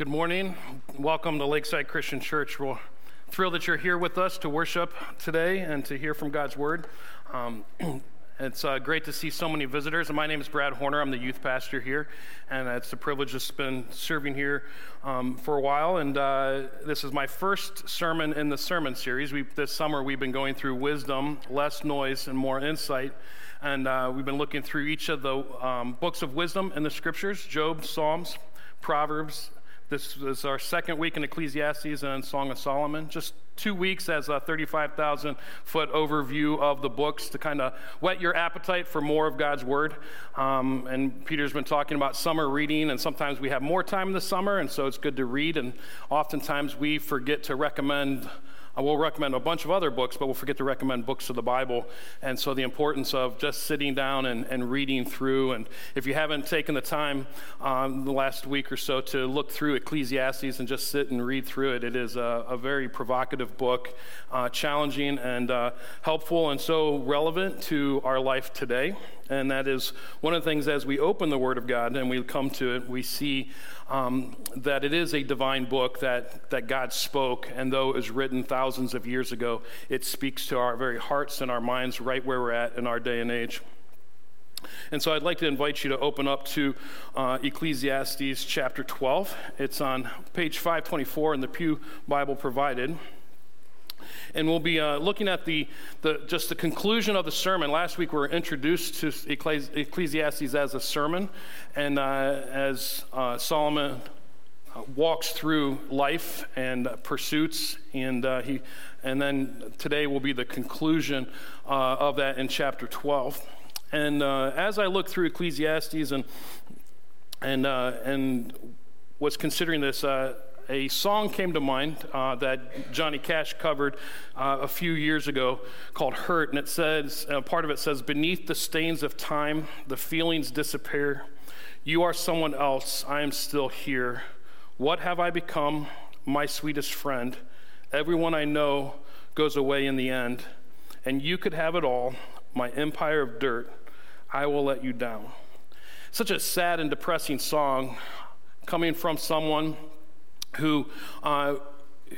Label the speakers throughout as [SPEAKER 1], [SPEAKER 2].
[SPEAKER 1] Good morning. Welcome to Lakeside Christian Church. We're thrilled that you're here with us to worship today and to hear from God's Word. Um, it's uh, great to see so many visitors. And my name is Brad Horner. I'm the youth pastor here, and it's a privilege to been serving here um, for a while. And uh, this is my first sermon in the sermon series. We, this summer, we've been going through wisdom, less noise, and more insight. And uh, we've been looking through each of the um, books of wisdom in the scriptures Job, Psalms, Proverbs, this is our second week in Ecclesiastes and Song of Solomon. Just two weeks as a 35,000 foot overview of the books to kind of whet your appetite for more of God's Word. Um, and Peter's been talking about summer reading, and sometimes we have more time in the summer, and so it's good to read. And oftentimes we forget to recommend I will recommend a bunch of other books, but we'll forget to recommend books of the Bible. And so, the importance of just sitting down and, and reading through. And if you haven't taken the time um, the last week or so to look through Ecclesiastes and just sit and read through it, it is a, a very provocative book, uh, challenging and uh, helpful, and so relevant to our life today. And that is one of the things as we open the Word of God and we come to it, we see um, that it is a divine book that, that God spoke. And though it was written thousands of years ago, it speaks to our very hearts and our minds right where we're at in our day and age. And so I'd like to invite you to open up to uh, Ecclesiastes chapter 12. It's on page 524 in the Pew Bible provided. And we'll be uh, looking at the, the, just the conclusion of the sermon. Last week we were introduced to Ecclesiastes as a sermon, and uh, as uh, Solomon uh, walks through life and uh, pursuits, and uh, he, and then today will be the conclusion of that in chapter 12. And as I look through Ecclesiastes and and and was considering this a song came to mind uh, that Johnny Cash covered uh, a few years ago called Hurt. And it says, uh, part of it says, Beneath the stains of time, the feelings disappear. You are someone else. I am still here. What have I become? My sweetest friend. Everyone I know goes away in the end. And you could have it all, my empire of dirt. I will let you down. Such a sad and depressing song coming from someone who, uh,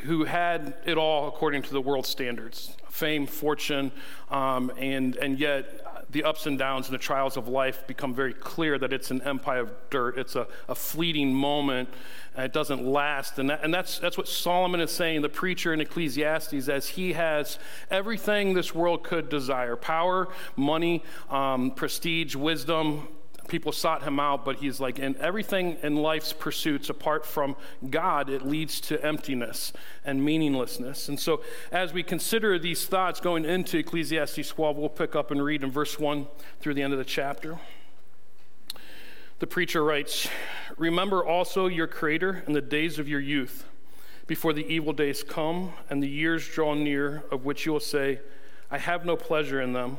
[SPEAKER 1] who had it all according to the world standards fame, fortune, um, and, and yet the ups and downs and the trials of life become very clear that it's an empire of dirt. It's a, a fleeting moment, and it doesn't last. And, that, and that's, that's what Solomon is saying, the preacher in Ecclesiastes, as he has everything this world could desire power, money, um, prestige, wisdom, people sought him out, but he's like, in everything in life's pursuits apart from God, it leads to emptiness and meaninglessness. And so, as we consider these thoughts going into Ecclesiastes 12, we'll pick up and read in verse 1 through the end of the chapter. The preacher writes, Remember also your Creator in the days of your youth, before the evil days come and the years draw near, of which you will say, I have no pleasure in them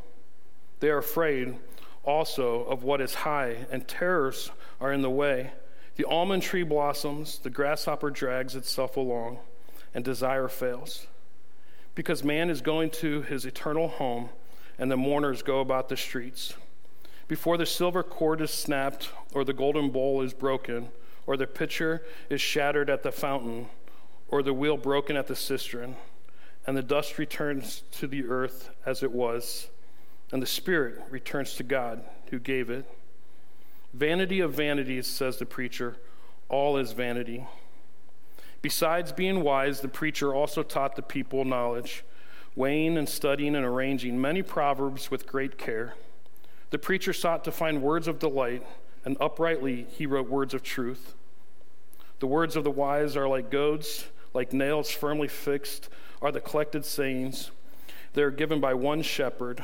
[SPEAKER 1] They are afraid also of what is high, and terrors are in the way. The almond tree blossoms, the grasshopper drags itself along, and desire fails. Because man is going to his eternal home, and the mourners go about the streets. Before the silver cord is snapped, or the golden bowl is broken, or the pitcher is shattered at the fountain, or the wheel broken at the cistern, and the dust returns to the earth as it was and the spirit returns to God who gave it. Vanity of vanities, says the preacher, all is vanity. Besides being wise, the preacher also taught the people knowledge, weighing and studying and arranging many proverbs with great care. The preacher sought to find words of delight, and uprightly he wrote words of truth. The words of the wise are like goads, like nails firmly fixed, are the collected sayings. They are given by one shepherd.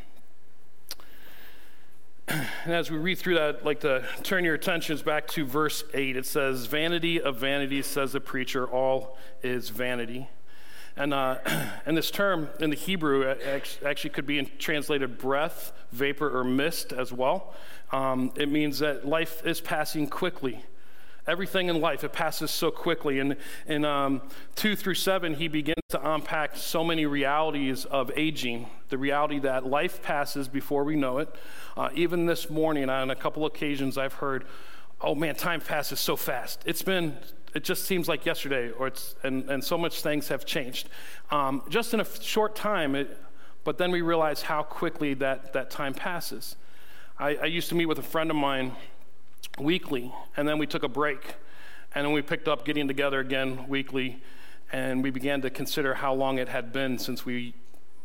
[SPEAKER 1] And as we read through that, I'd like to turn your attentions back to verse 8. It says, Vanity of vanities, says the preacher, all is vanity. And, uh, and this term in the Hebrew actually could be translated breath, vapor, or mist as well. Um, it means that life is passing quickly. Everything in life, it passes so quickly. And in um, 2 through 7, he begins to unpack so many realities of aging the reality that life passes before we know it. Uh, even this morning, on a couple occasions, I've heard, oh man, time passes so fast. It's been it just seems like yesterday, or it's, and, and so much things have changed. Um, just in a short time, it, but then we realize how quickly that, that time passes. I, I used to meet with a friend of mine weekly, and then we took a break, and then we picked up getting together again weekly, and we began to consider how long it had been since we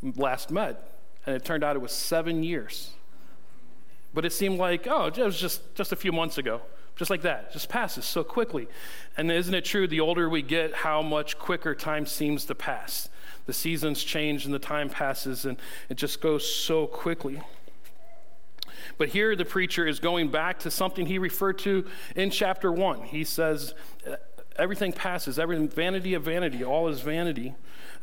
[SPEAKER 1] last met. And it turned out it was seven years. But it seemed like, oh, it was just, just a few months ago just like that, just passes so quickly. And isn't it true, the older we get, how much quicker time seems to pass? The seasons change and the time passes, and it just goes so quickly. But here the preacher is going back to something he referred to in chapter one. He says, Everything passes, everything, vanity of vanity, all is vanity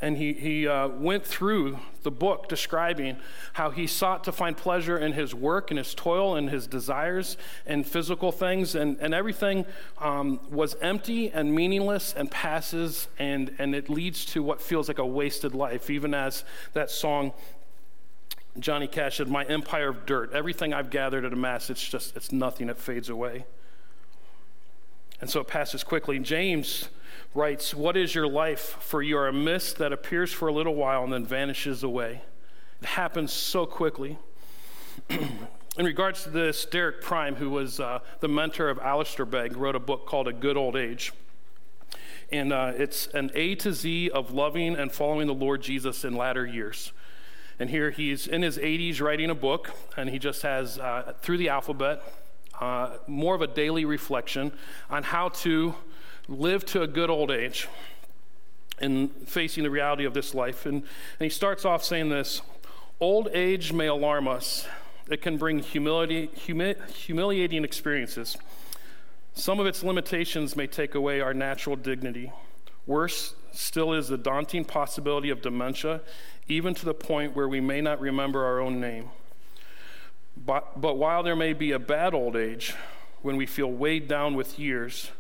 [SPEAKER 1] and he, he uh, went through the book describing how he sought to find pleasure in his work and his toil and his desires and physical things, and, and everything um, was empty and meaningless and passes, and, and it leads to what feels like a wasted life, even as that song Johnny Cash said, My empire of dirt, everything I've gathered at a mass, it's just, it's nothing, it fades away. And so it passes quickly. James writes, What is your life? For you are a mist that appears for a little while and then vanishes away. It happens so quickly. In regards to this, Derek Prime, who was uh, the mentor of Alistair Begg, wrote a book called A Good Old Age. And uh, it's an A to Z of loving and following the Lord Jesus in latter years. And here he's in his 80s writing a book, and he just has, uh, through the alphabet, uh, more of a daily reflection on how to live to a good old age and facing the reality of this life. And, and he starts off saying this Old age may alarm us, it can bring humility, humi- humiliating experiences. Some of its limitations may take away our natural dignity. Worse still is the daunting possibility of dementia, even to the point where we may not remember our own name. But, but while there may be a bad old age, when we feel weighed down with years,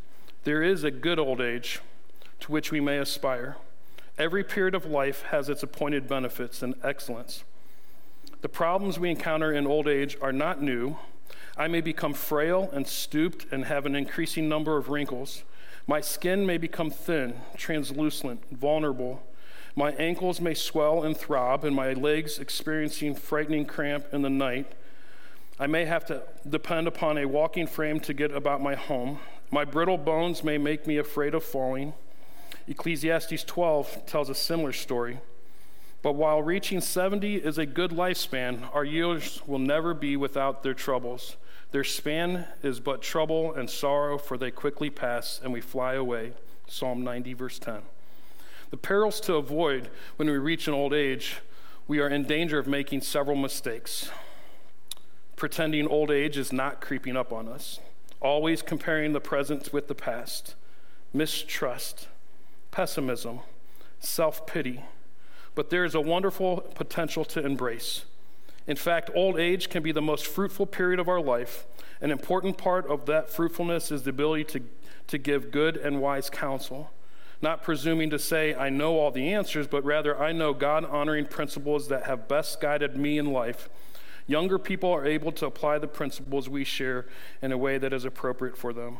[SPEAKER 1] there is a good old age to which we may aspire. Every period of life has its appointed benefits and excellence. The problems we encounter in old age are not new. I may become frail and stooped and have an increasing number of wrinkles. My skin may become thin, translucent, vulnerable. My ankles may swell and throb, and my legs experiencing frightening cramp in the night. I may have to depend upon a walking frame to get about my home. My brittle bones may make me afraid of falling. Ecclesiastes 12 tells a similar story. But while reaching 70 is a good lifespan, our years will never be without their troubles. Their span is but trouble and sorrow, for they quickly pass and we fly away. Psalm 90, verse 10. The perils to avoid when we reach an old age, we are in danger of making several mistakes. Pretending old age is not creeping up on us always comparing the present with the past, mistrust, pessimism, self pity. But there is a wonderful potential to embrace. In fact, old age can be the most fruitful period of our life. An important part of that fruitfulness is the ability to, to give good and wise counsel. Not presuming to say, I know all the answers, but rather, I know God honoring principles that have best guided me in life Younger people are able to apply the principles we share in a way that is appropriate for them.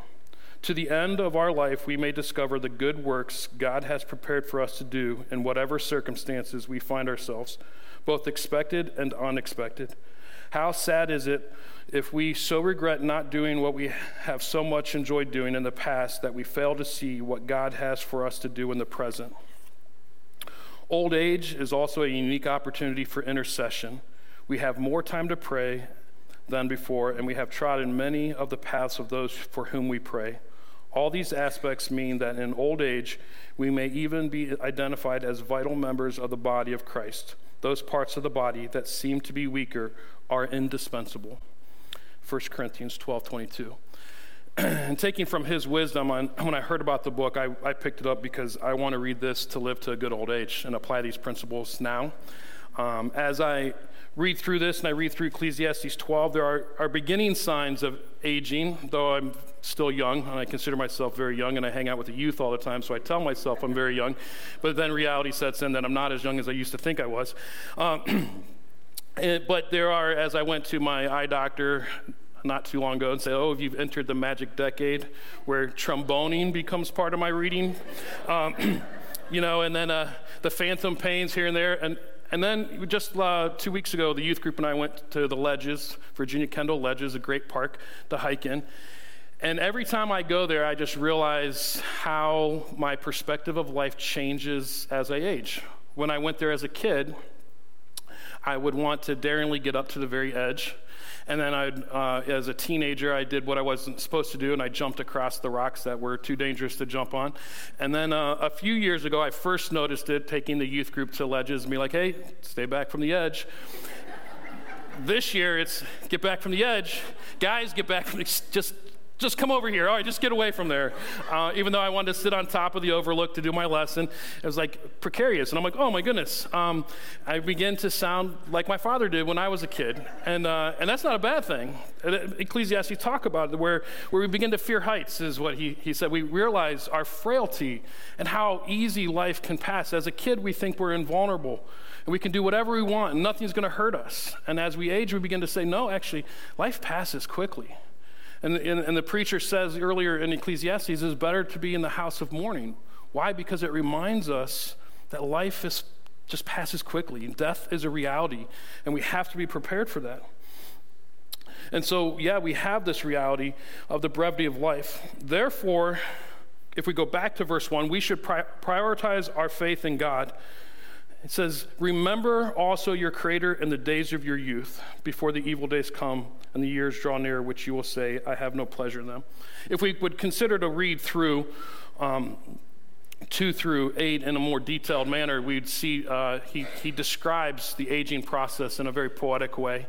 [SPEAKER 1] To the end of our life, we may discover the good works God has prepared for us to do in whatever circumstances we find ourselves, both expected and unexpected. How sad is it if we so regret not doing what we have so much enjoyed doing in the past that we fail to see what God has for us to do in the present? Old age is also a unique opportunity for intercession. We have more time to pray than before, and we have trodden many of the paths of those for whom we pray. All these aspects mean that in old age, we may even be identified as vital members of the body of Christ. Those parts of the body that seem to be weaker are indispensable. 1 Corinthians 12 22. and taking from his wisdom, on, when I heard about the book, I, I picked it up because I want to read this to live to a good old age and apply these principles now. Um, as I read through this and I read through Ecclesiastes 12, there are, are beginning signs of aging, though I'm still young, and I consider myself very young, and I hang out with the youth all the time, so I tell myself I'm very young. But then reality sets in that I'm not as young as I used to think I was. Um, and, but there are, as I went to my eye doctor not too long ago and say, oh, if you've entered the magic decade where tromboning becomes part of my reading, um, you know, and then uh, the phantom pains here and there. And and then just uh, two weeks ago, the youth group and I went to the Ledges, Virginia Kendall Ledges, a great park to hike in. And every time I go there, I just realize how my perspective of life changes as I age. When I went there as a kid, I would want to daringly get up to the very edge and then I, uh, as a teenager, I did what I wasn't supposed to do, and I jumped across the rocks that were too dangerous to jump on. And then uh, a few years ago, I first noticed it taking the youth group to ledges and be like, hey, stay back from the edge. this year, it's get back from the edge. Guys, get back from the, just just come over here. All right, just get away from there. Uh, even though I wanted to sit on top of the overlook to do my lesson, it was like precarious. And I'm like, oh my goodness. Um, I begin to sound like my father did when I was a kid. And, uh, and that's not a bad thing. Ecclesiastes talk about it, where, where we begin to fear heights, is what he, he said. We realize our frailty and how easy life can pass. As a kid, we think we're invulnerable and we can do whatever we want and nothing's going to hurt us. And as we age, we begin to say, no, actually, life passes quickly. And, and, and, the preacher says earlier in Ecclesiastes, it's better to be in the house of mourning. Why? Because it reminds us that life is, just passes quickly, and death is a reality, and we have to be prepared for that. And so, yeah, we have this reality of the brevity of life. Therefore, if we go back to verse 1, we should pri- prioritize our faith in God it says, Remember also your Creator in the days of your youth, before the evil days come and the years draw near, which you will say, I have no pleasure in them. If we would consider to read through um, 2 through 8 in a more detailed manner, we'd see uh, he, he describes the aging process in a very poetic way.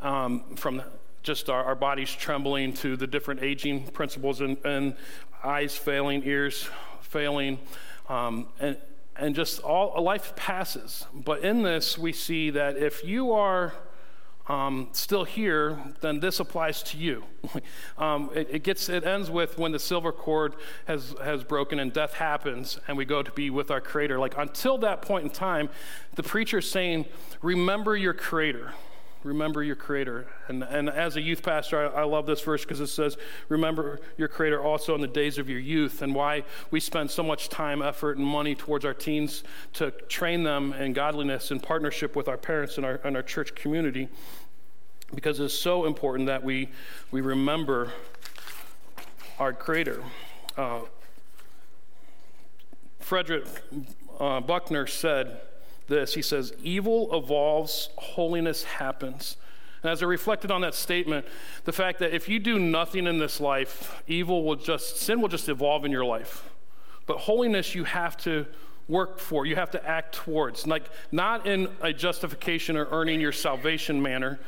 [SPEAKER 1] Um, from just our, our, bodies trembling to the different aging principles and, and eyes failing, ears failing. Um, and, and just all life passes. But in this, we see that if you are um, still here, then this applies to you. um, it, it, gets it ends with when the silver cord has has broken and death happens, and we go to be with our Creator. Like until that point in time, the preacher is saying, "Remember your Creator." Remember your Creator. And, and as a youth pastor, I, I love this verse because it says, Remember your Creator also in the days of your youth, and why we spend so much time, effort, and money towards our teens to train them in godliness in partnership with our parents and our, and our church community. Because it's so important that we, we remember our Creator. Uh, Frederick uh, Buechner said, this. He says, Evil evolves, holiness happens. And as I reflected on that statement, the fact that if you do nothing in this life, evil will just, sin will just evolve in your life. But holiness you have to work for, you have to act towards. Like, not in a justification or earning your salvation manner,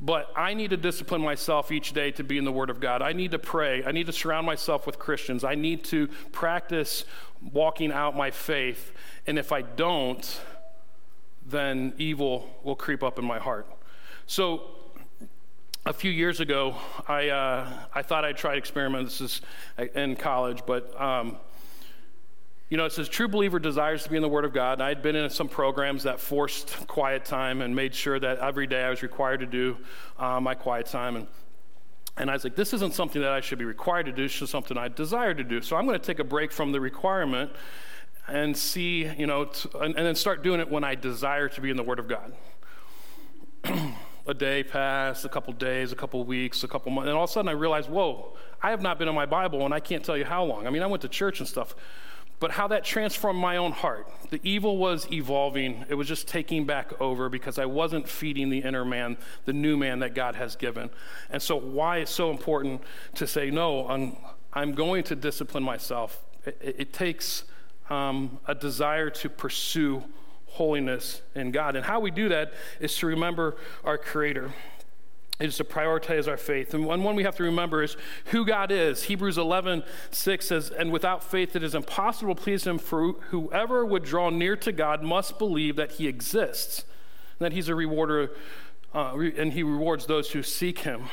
[SPEAKER 1] but I need to discipline myself each day to be in the Word of God. I need to pray. I need to surround myself with Christians. I need to practice walking out my faith. And if I don't, then evil will creep up in my heart. So, a few years ago, I, uh, I thought I'd try experiments. This is in college, but um, you know, it says true believer desires to be in the Word of God. And I'd been in some programs that forced quiet time and made sure that every day I was required to do uh, my quiet time. And, and I was like, this isn't something that I should be required to do, it's just something I desire to do. So I'm going to take a break from the requirement and see, you know, t- and, and then start doing it when I desire to be in the Word of God. a day passed, a couple days, a couple weeks, a couple months, and all of a sudden I realized, whoa, I have not been in my Bible and I can't tell you how long. I mean, I went to church and stuff, but how that transformed my own heart. The evil was evolving, it was just taking back over because I wasn't feeding the inner man, the new man that God has given. And so, why it's so important to say, no, I'm, I'm going to discipline myself. It, it takes um, a desire to pursue holiness in God. And how we do that is to remember our Creator is to prioritize our faith. And one, one we have to remember is who God is. Hebrews 11, 6 says, And without faith it is impossible to please Him, for whoever would draw near to God must believe that He exists, and that He's a rewarder, uh, and He rewards those who seek Him.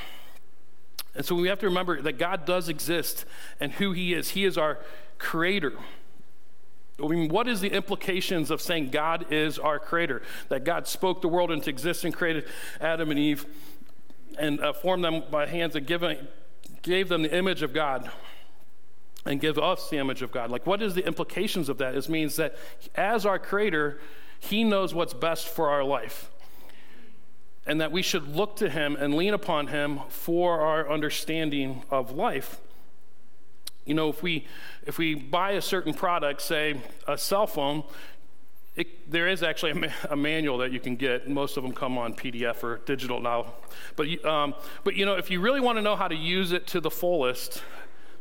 [SPEAKER 1] And so we have to remember that God does exist and who He is. He is our creator. I mean, what is the implications of saying God is our creator? That God spoke the world into existence, created Adam and Eve and uh, formed them by hands and given, gave them the image of God and give us the image of God. Like, what is the implications of that? It means that as our creator, he knows what's best for our life. And that we should look to him and lean upon him for our understanding of life. You know, if we if we buy a certain product, say a cell phone, it, there is actually a, ma- a, manual that you can get. Most of them come on PDF or digital now. But, um, but you know, if you really want to know how to use it to the fullest,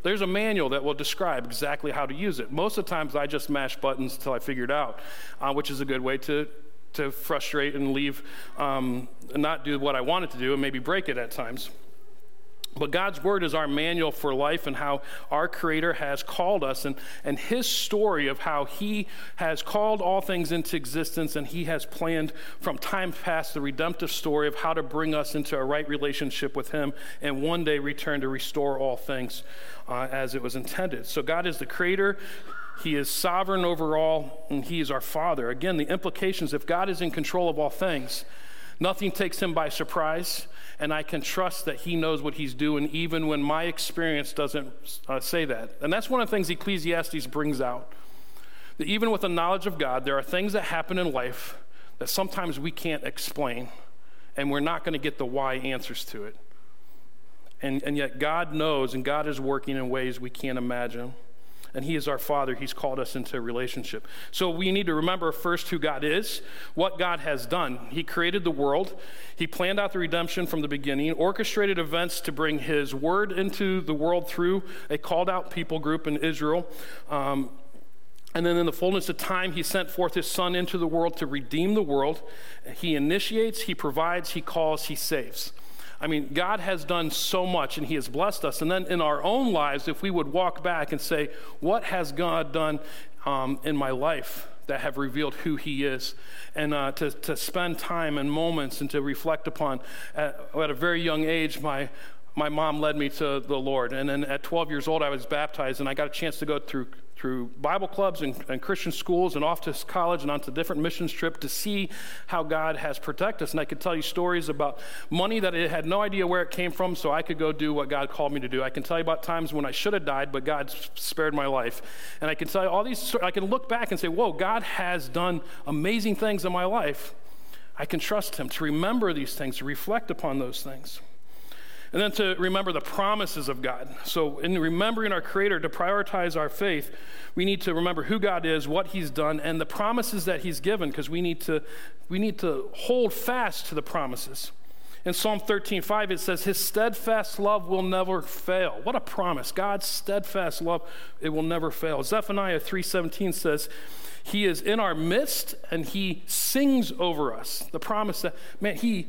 [SPEAKER 1] there's a manual that will describe exactly how to use it. Most of the times I just mash buttons until I figure it out, uh, which is a good way to, to frustrate and leave, um, and not do what I wanted to do and maybe break it at times. But God's word is our manual for life and how our Creator has called us, and, and His story of how He has called all things into existence and He has planned from time past the redemptive story of how to bring us into a right relationship with Him and one day return to restore all things uh, as it was intended. So, God is the Creator. He is sovereign over all, and He is our Father. Again, the implications if God is in control of all things, nothing takes Him by surprise and I can trust that He knows what He's doing, even when my experience doesn't uh, say that. And that's one of the things Ecclesiastes brings out. That even with the knowledge of God, there are things that happen in life that sometimes we can't explain, and we're not going to get the why answers to it. And, and yet, God knows, and God is working in ways we can't imagine and He is our Father. He's called us into a relationship. So we need to remember first who God is, what God has done. He created the world, He planned out the redemption from the beginning, orchestrated events to bring His word into the world through a called out people group in Israel. Um, and then in the fullness of time, he sent forth his son into the world to redeem the world. He initiates, he provides, he calls, he saves. I mean, God has done so much and He has blessed us. And then in our own lives, if we would walk back and say, What has God done um, in my life? that have revealed who he is, and uh, to, to spend time and moments and to reflect upon. At, at a very young age, my, my mom led me to the Lord. And then at 12 years old, I was baptized, and I got a chance to go through through Bible clubs and, and, Christian schools and off to college and onto different missions trip to see how God has protected us. And I could tell you stories about money that I had no idea where it came from, so I could go do what God called me to do. I can tell you about times when I should have died, but God spared my life. And I can tell you all these, I can look back and say, whoa, God has done amazing things in my life. I can trust Him to remember these things, to reflect upon those things. And then to remember the promises of God. So, in remembering our Creator, to prioritize our faith, we need to remember who God is, what He's done, and the promises that He's given, because we, need to, we need to hold fast to the promises. In Psalm 13, 5, it says, His steadfast love will never fail. What a promise. God's steadfast love, it will never fail. Zephaniah 3:17 says, He is in our midst and He sings over us. The promise that, man, He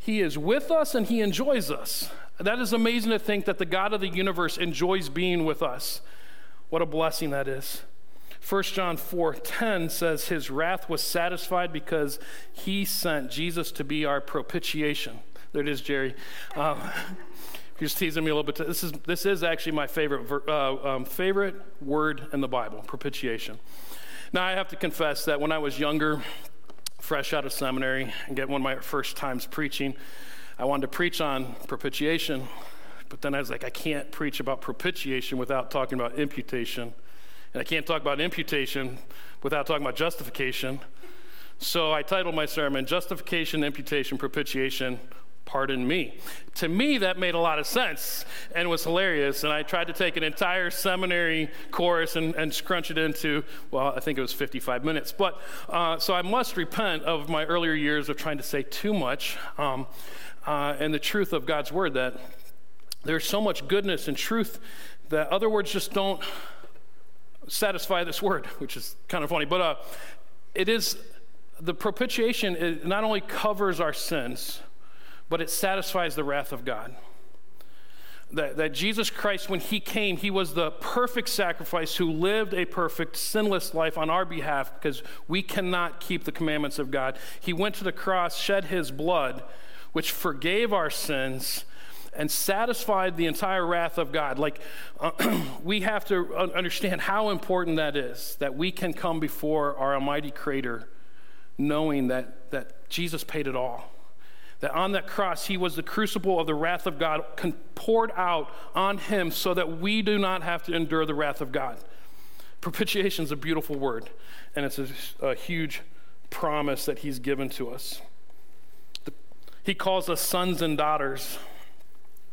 [SPEAKER 1] he is with us and He enjoys us. That is amazing to think that the God of the universe enjoys being with us. What a blessing that is. 1 John 4:10 says his wrath was satisfied because he sent Jesus to be our propitiation. There it is, Jerry. Um, you're teasing me a little bit. This is this is actually my favorite uh, um, favorite word in the Bible, propitiation. Now I have to confess that when I was younger, fresh out of seminary and get one of my first times preaching. I wanted to preach on propitiation, but then I was like, I can't preach about propitiation without talking about imputation. And I can't talk about imputation without talking about justification. So I titled my sermon, Justification, Imputation, Propitiation, pardon me. To me, that made a lot of sense and was hilarious. And I tried to take an entire seminary course and, and scrunch it into, well, I think it was 55 minutes. But uh, so I must repent of my earlier years of trying to say too much um, uh, and the truth of God's word that there's so much goodness and truth that other words just don't satisfy this word, which is kind of funny. But uh, it is the propitiation, it not only covers our sins, but it satisfies the wrath of God. That, that Jesus Christ, when He came, He was the perfect sacrifice who lived a perfect, sinless life on our behalf because we cannot keep the commandments of God. He went to the cross, shed His blood, which forgave our sins and satisfied the entire wrath of God. Like, uh, we have to understand how important that is that we can come before our Almighty Creator knowing that, that Jesus paid it all. That on that cross, he was the crucible of the wrath of God poured out on him so that we do not have to endure the wrath of God. Propitiation is a beautiful word, and it's a, a huge promise that he's given to us. The, he calls us sons and daughters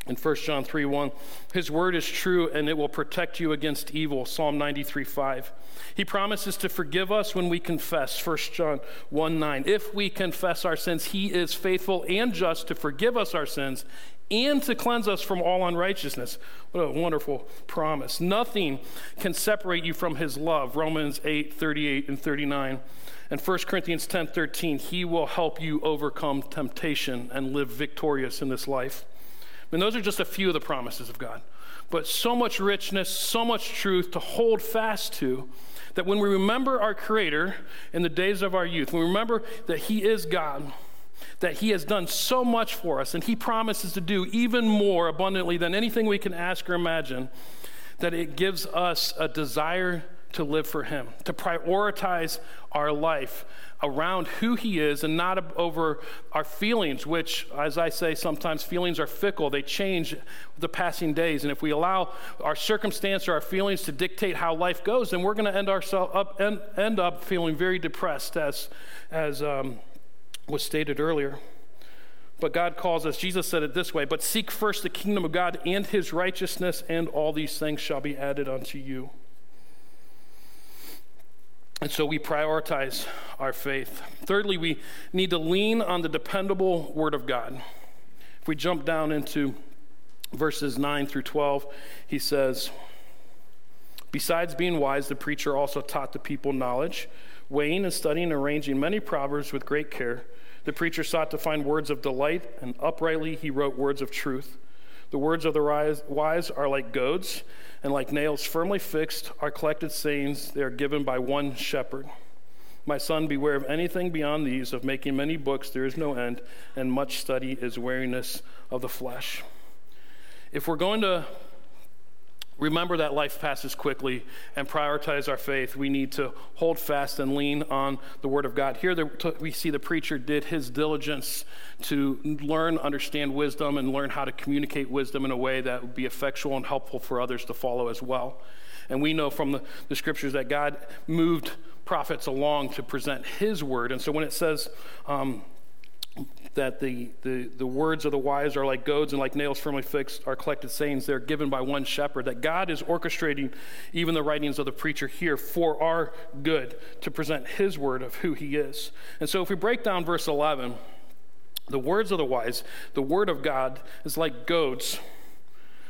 [SPEAKER 1] in 1 John 3 1. His word is true and it will protect you against evil. Psalm 93 5. He promises to forgive us when we confess. 1 John 1 9. If we confess our sins, he is faithful and just to forgive us our sins and to cleanse us from all unrighteousness. What a wonderful promise. Nothing can separate you from his love. Romans 8 38 and 39. And 1 Corinthians 10 13. He will help you overcome temptation and live victorious in this life. And those are just a few of the promises of God. But so much richness, so much truth to hold fast to that when we remember our Creator in the days of our youth, when we remember that He is God, that He has done so much for us, and He promises to do even more abundantly than anything we can ask or imagine, that it gives us a desire to live for Him, to prioritize our life around who He is and not over our feelings, which, as I say, sometimes feelings are fickle. They change with the passing days. And if we allow our circumstance or our feelings to dictate how life goes, then we're going to end, ourselves up, end, end up feeling very depressed, as, as um, was stated earlier. But God calls us, Jesus said it this way, but seek first the kingdom of God and his righteousness, and all these things shall be added unto you. And so we prioritize our faith. Thirdly, we need to lean on the dependable Word of God. If we jump down into verses 9 through 12, he says, Besides being wise, the preacher also taught the people knowledge, weighing and studying arranging many proverbs with great care. The preacher sought to find words of delight, and uprightly he wrote words of truth. The words of the wise are like goads and like nails firmly fixed are collected sayings, they are given by one shepherd. My son, beware of anything beyond these, of making many books, there is no end, and much study is weariness of the flesh. If we're going to remember that life passes quickly and prioritize our faith, we need to hold fast and lean on the Word of God. Here the, we see the preacher did his diligence to learn, understand wisdom, and learn how to communicate wisdom in a way that would be effectual and helpful for others to follow as well. And we know from the, the scriptures that God moved prophets along to present his word. And so when it says, um, that the, the, the words of the wise are like goads and like nails firmly fixed are collected sayings. They're given by one shepherd. That God is orchestrating even the writings of the preacher here for our good to present his word of who he is. And so if we break down verse 11, the words of the wise, the word of God is like goads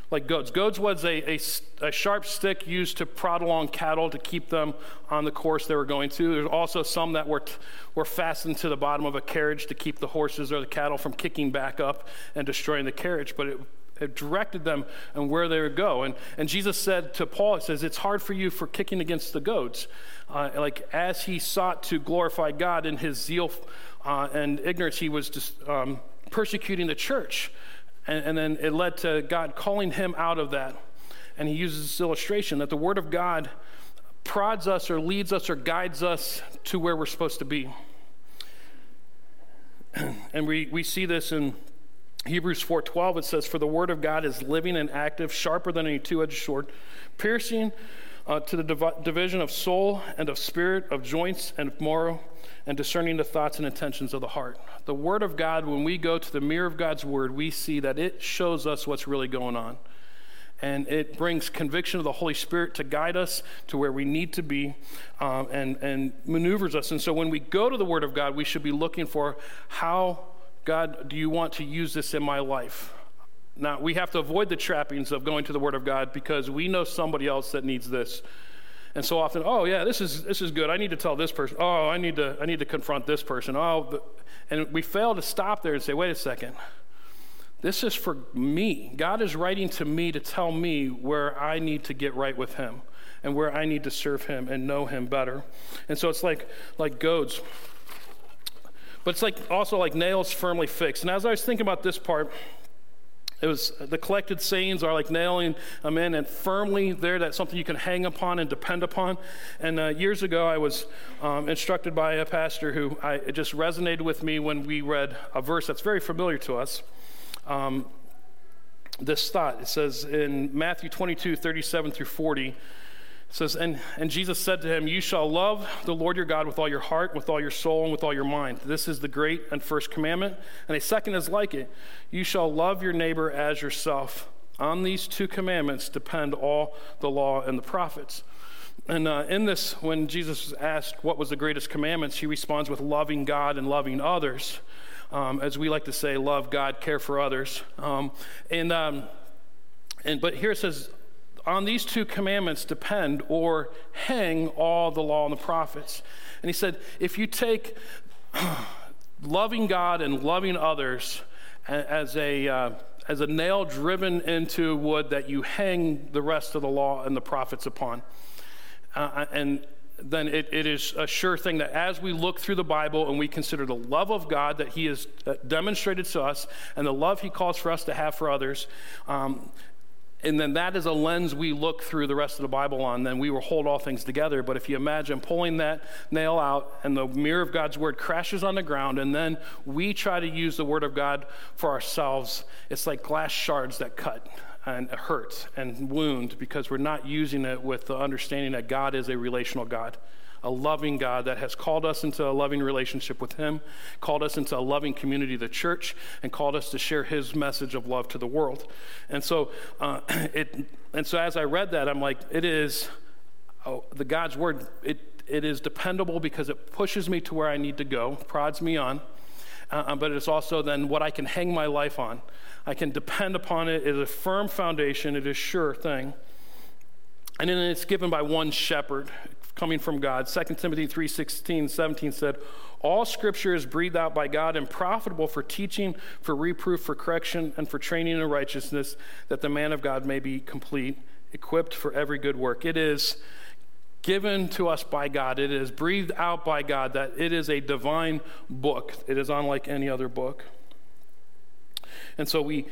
[SPEAKER 1] like goads. Goads was a, a, a, sharp stick used to prod along cattle to keep them on the course they were going to. There's also some that were, t- were fastened to the bottom of a carriage to keep the horses or the cattle from kicking back up and destroying the carriage, but it, it directed them and where they would go. And, and Jesus said to Paul, He says, It's hard for you for kicking against the goads. Uh, like as he sought to glorify God in his zeal uh, and ignorance, he was just um, persecuting the church. And, and then it led to God calling him out of that. And he uses this illustration that the Word of God prods us or leads us or guides us to where we're supposed to be. And we, we see this in Hebrews 4:12 it says for the word of God is living and active sharper than any two-edged sword piercing uh, to the div- division of soul and of spirit, of joints and of marrow, and discerning the thoughts and intentions of the heart. The Word of God, when we go to the mirror of God's Word, we see that it shows us what's really going on. And it brings conviction of the Holy Spirit to guide us to where we need to be um, and, and maneuvers us. And so when we go to the Word of God, we should be looking for how, God, do you want to use this in my life? Now, we have to avoid the trappings of going to the Word of God because we know somebody else that needs this. And so often, oh yeah, this is this is good. I need to tell this person. Oh, I need to I need to confront this person. Oh, and we fail to stop there and say, wait a second. This is for me. God is writing to me to tell me where I need to get right with Him and where I need to serve Him and know Him better. And so it's like like goads, but it's like also like nails firmly fixed. And as I was thinking about this part, it was the collected sayings are like nailing them in and firmly there. That's something you can hang upon and depend upon. And uh, years ago, I was um, instructed by a pastor who I, just resonated with me when we read a verse that's very familiar to us. Um, this thought it says in Matthew 22, 37 through 40. It says, and, and Jesus said to him, You shall love the Lord your God with all your heart, with all your soul, and with all your mind. This is the great and first commandment. And a second is like it You shall love your neighbor as yourself. On these two commandments depend all the law and the prophets. And uh, in this, when Jesus was asked what was the greatest commandments, he responds with loving God and loving others. Um, as we like to say, love God, care for others. Um, and, um, and, but here it says, on these two commandments depend or hang all the law and the prophets. And he said, if you take loving God and loving others as a, uh, as a nail driven into wood that you hang the rest of the law and the prophets upon. Uh, and then it, it is a sure thing that as we look through the Bible and we consider the love of God that He has uh, demonstrated to us and the love He calls for us to have for others, um, and then that is a lens we look through the rest of the Bible on, then we will hold all things together. But if you imagine pulling that nail out and the mirror of God's word crashes on the ground, and then we try to use the word of God for ourselves, it's like glass shards that cut and hurt and wound because we're not using it with the understanding that God is a relational God a loving God that has called us into a loving relationship with Him, called us into a loving community, the church, and called us to share His message of love to the world. And so, uh, it, and so as I read that, I'm like, it is oh, the God's word. It it is dependable because it pushes me to where I need to go, prods me on. Uh, but it's also then what I can hang my life on. I can depend upon it. It is a firm foundation. It is sure thing. And then it's given by one shepherd coming from God. 2 Timothy 3:16, 17 said, "All scripture is breathed out by God and profitable for teaching, for reproof, for correction, and for training in righteousness, that the man of God may be complete, equipped for every good work." It is given to us by God. It is breathed out by God that it is a divine book. It is unlike any other book. And so we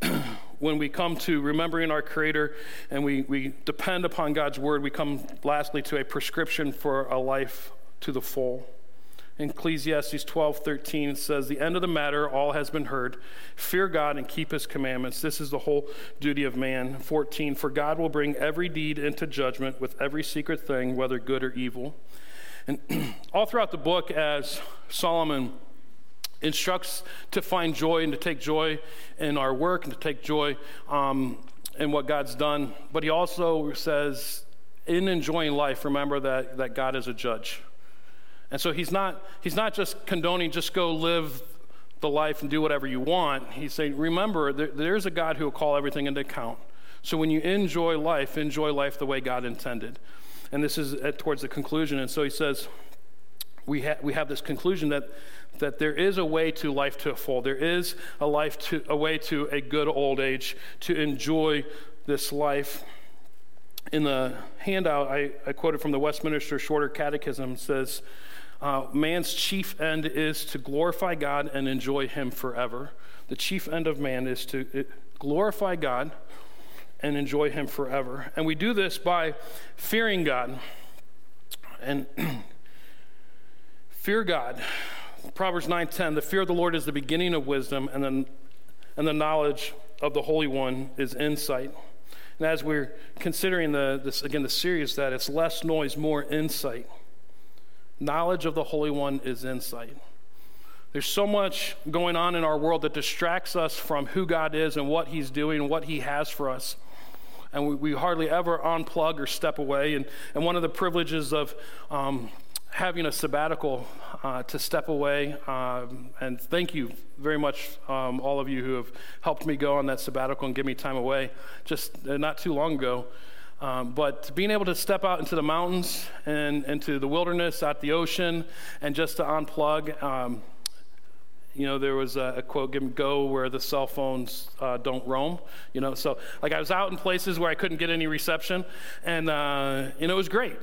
[SPEAKER 1] when we come to remembering our Creator and we, we depend upon God's Word, we come lastly to a prescription for a life to the full. Ecclesiastes 12 13, says, The end of the matter, all has been heard. Fear God and keep his commandments. This is the whole duty of man. 14, For God will bring every deed into judgment with every secret thing, whether good or evil. And all throughout the book, as Solomon instructs to find joy and to take joy in our work and to take joy um, in what God's done. But he also says, in enjoying life, remember that, that God is a judge. And so he's not, he's not just condoning, just go live the life and do whatever you want. He's saying, remember, there, there's a God who will call everything into account. So when you enjoy life, enjoy life the way God intended. And this is at, towards the conclusion. And so he says, we, ha- we have this conclusion that that there is a way to life to a full. There is a life to a way to a good old age to enjoy this life. In the handout, I, I quoted from the Westminster Shorter Catechism says, uh, "Man's chief end is to glorify God and enjoy Him forever. The chief end of man is to uh, glorify God and enjoy Him forever. And we do this by fearing God and." fear God. Proverbs 9:10, the fear of the Lord is the beginning of wisdom, and then and the knowledge of the Holy One is insight. And as we're considering the, this, again, the series that it's less noise, more insight. Knowledge of the Holy One is insight. There's so much going on in our world that distracts us from who God is and what He's doing, what He has for us. And we, we hardly ever unplug or step away. And, and one of the privileges of um, having a sabbatical uh, to step away, um, and thank you very much, um, all of you who have helped me go on that sabbatical and give me time away just uh, not too long ago. Um, but being able to step out into the mountains and into the wilderness, out the ocean, and just to unplug. Um, you know, there was a, a quote, give go where the cell phones uh, don't roam. You know, so like I was out in places where I couldn't get any reception, and, uh, you know, it was great.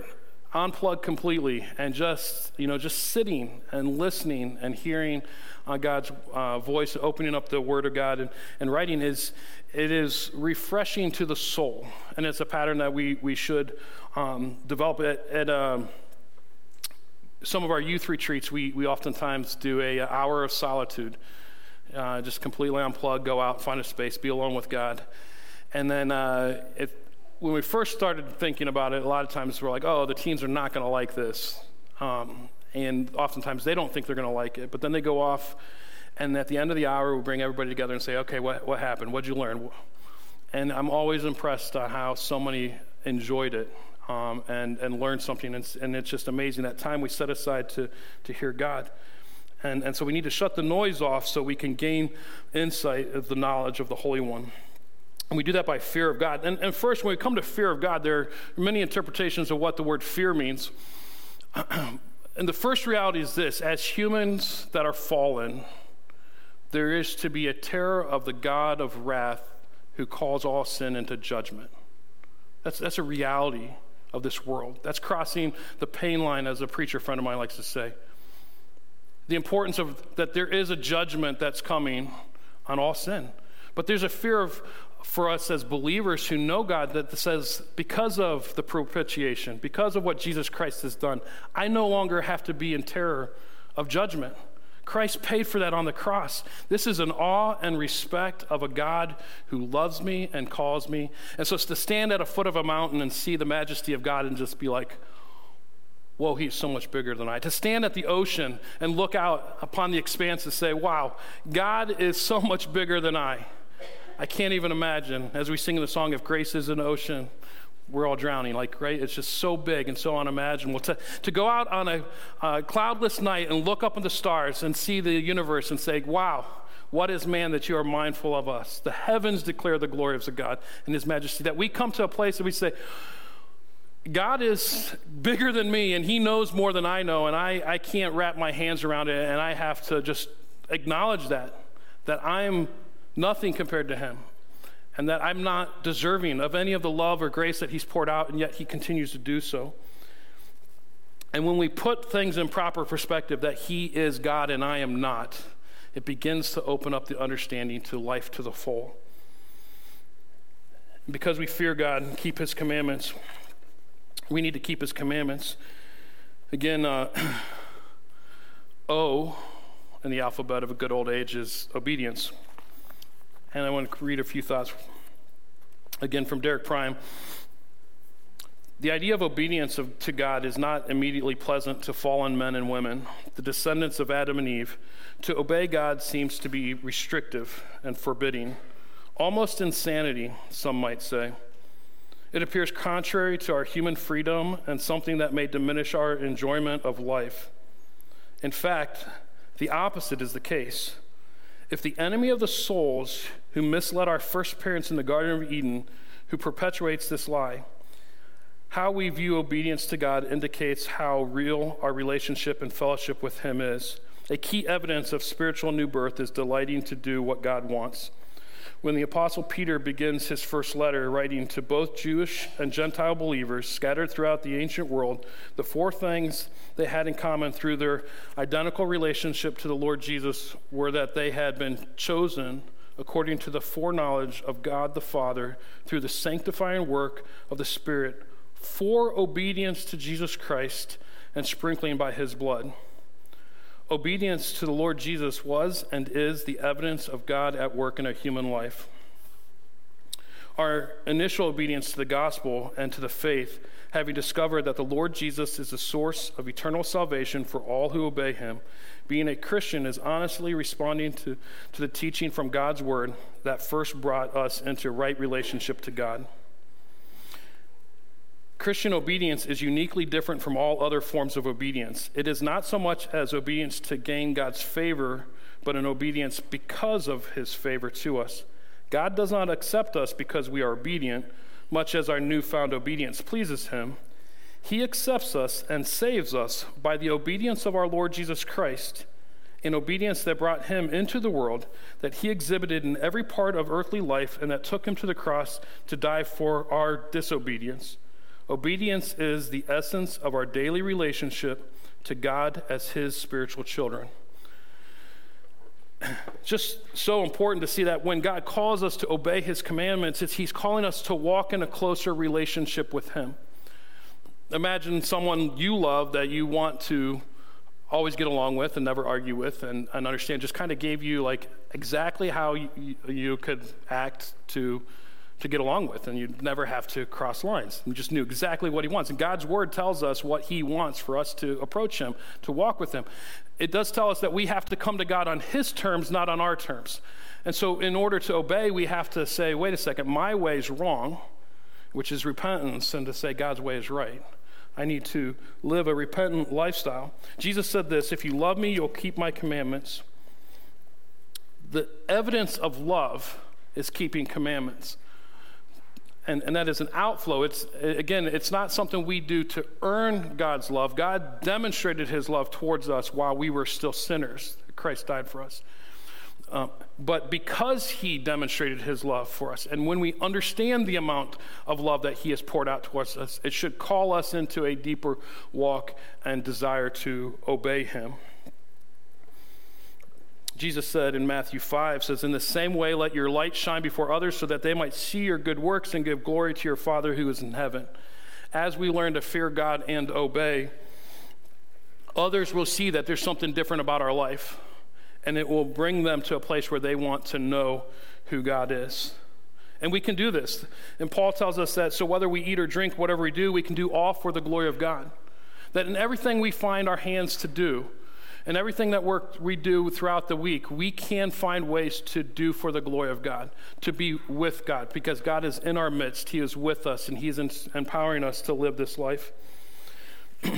[SPEAKER 1] Unplug completely and just, you know, just sitting and listening and hearing uh, God's uh, voice, opening up the Word of God and, and writing is, it is refreshing to the soul. And it's a pattern that we, we should um, develop at, at um, some of our youth retreats, we, we oftentimes do a, a hour of solitude. Uh, just completely unplug, go out, find a space, be alone with God. And then uh, if, when we first started thinking about it, a lot of times we're like, oh, the teens are not going to like this. Um, and oftentimes they don't think they're going to like it. But then they go off, and at the end of the hour, we bring everybody together and say, okay, what, what happened? What'd you learn? And I'm always impressed on how so many enjoyed it um, and, and learn something. And, and, it's just amazing that time we set aside to, to hear God. And, and so we need to shut the noise off so we can gain insight of the knowledge of the Holy One. And we do that by fear of God. And, and first, when we come to fear of God, there are many interpretations of what the word fear means. and the first reality is this as humans that are fallen, there is to be a terror of the God of wrath who calls all sin into judgment. That's, that's a reality of this world. That's crossing the pain line, as a preacher friend of mine likes to say. The importance of that there is a judgment that's coming on all sin. But there's a fear of, for us as believers who know God that says, because of the propitiation, because of what Jesus Christ has done, I no longer have to be in terror of judgment. Christ paid for that on the cross. This is an awe and respect of a God who loves me and calls me. And so it's to stand at a foot of a mountain and see the majesty of God and just be like, whoa, he's so much bigger than I. To stand at the ocean and look out upon the expanse and say, wow, God is so much bigger than I. I can't even imagine, as we sing the song, if grace is an ocean, we're all drowning. Like, right? It's just so big and so unimaginable. To, to go out on a, a cloudless night and look up at the stars and see the universe and say, wow, what is man that you are mindful of us? The heavens declare the glory of God and his majesty. That we come to a place that we say, God is bigger than me and he knows more than I know, and I, I can't wrap my hands around it, and I have to just acknowledge that, that I'm nothing compared to him and that I'm not deserving of any of the love or grace that He's poured out, and yet He continues to do so. And when we put things in proper perspective, that He is God and I am not, it begins to open up the understanding to life to the full. Because we fear God and keep His commandments, we need to keep His commandments. Again, uh, O in the alphabet of a good old age is obedience. And I want to read a few thoughts again from Derek Prime. The idea of obedience of, to God is not immediately pleasant to fallen men and women, the descendants of Adam and Eve. To obey God seems to be restrictive and forbidding, almost insanity, some might say. It appears contrary to our human freedom and something that may diminish our enjoyment of life. In fact, the opposite is the case. If the enemy of the souls who misled our first parents in the Garden of Eden, who perpetuates this lie, how we view obedience to God indicates how real our relationship and fellowship with Him is. A key evidence of spiritual new birth is delighting to do what God wants. When the Apostle Peter begins his first letter, writing to both Jewish and Gentile believers scattered throughout the ancient world, the four things they had in common through their identical relationship to the Lord Jesus were that they had been chosen according to the foreknowledge of God the Father through the sanctifying work of the Spirit for obedience to Jesus Christ and sprinkling by his blood. Obedience to the Lord Jesus was and is the evidence of God at work in a human life. Our initial obedience to the gospel and to the faith, having discovered that the Lord Jesus is the source of eternal salvation for all who obey him, being a Christian is honestly responding to, to the teaching from God's word that first brought us into right relationship to God. Christian obedience is uniquely different from all other forms of obedience. It is not so much as obedience to gain God's favor, but an obedience because of his favor to us. God does not accept us because we are obedient, much as our newfound obedience pleases him. He accepts us and saves us by the obedience of our Lord Jesus Christ, an obedience that brought him into the world, that he exhibited in every part of earthly life, and that took him to the cross to die for our disobedience. Obedience is the essence of our daily relationship to God as his spiritual children. Just so important to see that when God calls us to obey his commandments, it's he's calling us to walk in a closer relationship with him. Imagine someone you love that you want to always get along with and never argue with and, and understand, just kind of gave you like exactly how you, you could act to to get along with, and you'd never have to cross lines. You just knew exactly what he wants. And God's word tells us what he wants for us to approach him, to walk with him. It does tell us that we have to come to God on his terms, not on our terms. And so, in order to obey, we have to say, wait a second, my way is wrong, which is repentance, and to say God's way is right. I need to live a repentant lifestyle. Jesus said this If you love me, you'll keep my commandments. The evidence of love is keeping commandments. And, and that is an outflow. It's, again, it's not something we do to earn God's love. God demonstrated his love towards us while we were still sinners. Christ died for us. Uh, but because he demonstrated his love for us, and when we understand the amount of love that he has poured out towards us, it should call us into a deeper walk and desire to obey him. Jesus said in Matthew 5 says in the same way let your light shine before others so that they might see your good works and give glory to your father who is in heaven. As we learn to fear God and obey, others will see that there's something different about our life and it will bring them to a place where they want to know who God is. And we can do this. And Paul tells us that so whether we eat or drink, whatever we do, we can do all for the glory of God. That in everything we find our hands to do, and everything that work we do throughout the week, we can find ways to do for the glory of God, to be with God, because God is in our midst. He is with us, and He's empowering us to live this life.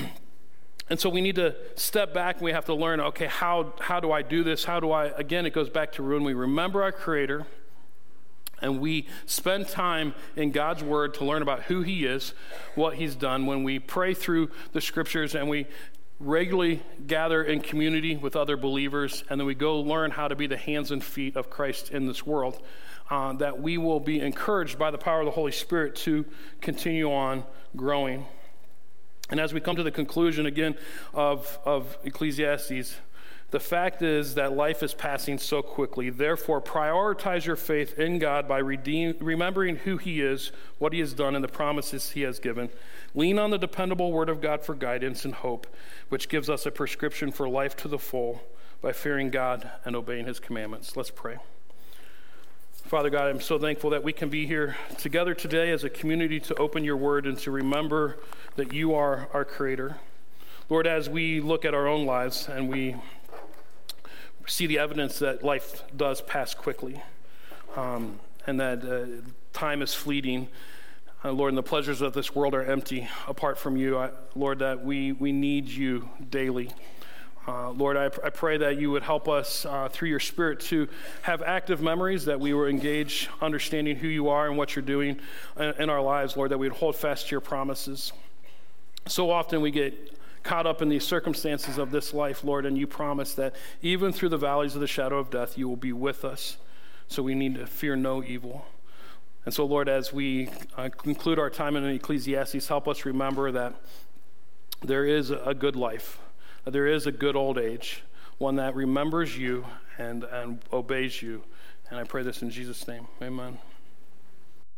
[SPEAKER 1] And so we need to step back and we have to learn okay, how, how do I do this? How do I, again, it goes back to when we remember our Creator and we spend time in God's Word to learn about who He is, what He's done. When we pray through the Scriptures and we regularly gather in community with other believers, and then we go learn how to be the hands and feet of Christ in this world, uh, that we will be encouraged by the power of the Holy Spirit to continue on growing. And as we come to the conclusion again of, of Ecclesiastes, the fact is that life is passing so quickly. Therefore, prioritize your faith in God by redeem, remembering who He is, what He has done, and the promises He has given. Lean on the dependable Word of God for guidance and hope, which gives us a prescription for life to the full by fearing God and obeying His commandments. Let's pray. Father God, I'm so thankful that we can be here together today as a community to open your word and to remember that you are our creator. Lord, as we look at our own lives and we see the evidence that life does pass quickly um, and that uh, time is fleeting, uh, Lord, and the pleasures of this world are empty apart from you. I, Lord, that we, we need you daily. Uh, Lord, I, I, pray that you would help us uh, through your Spirit to have active memories, that we will engage understanding who you are and what you're doing in, in our lives, Lord, that we would hold fast to your promises. So often we get caught up in these circumstances of this life, Lord, and you promise that even through the valleys of the shadow of death, you will be with us. So we need to fear no evil. And so, Lord, as we uh, conclude our time in Ecclesiastes, help us remember that there is a good life there is a good old age, one that remembers you and, and obeys you. And I pray this in Jesus' name. Amen.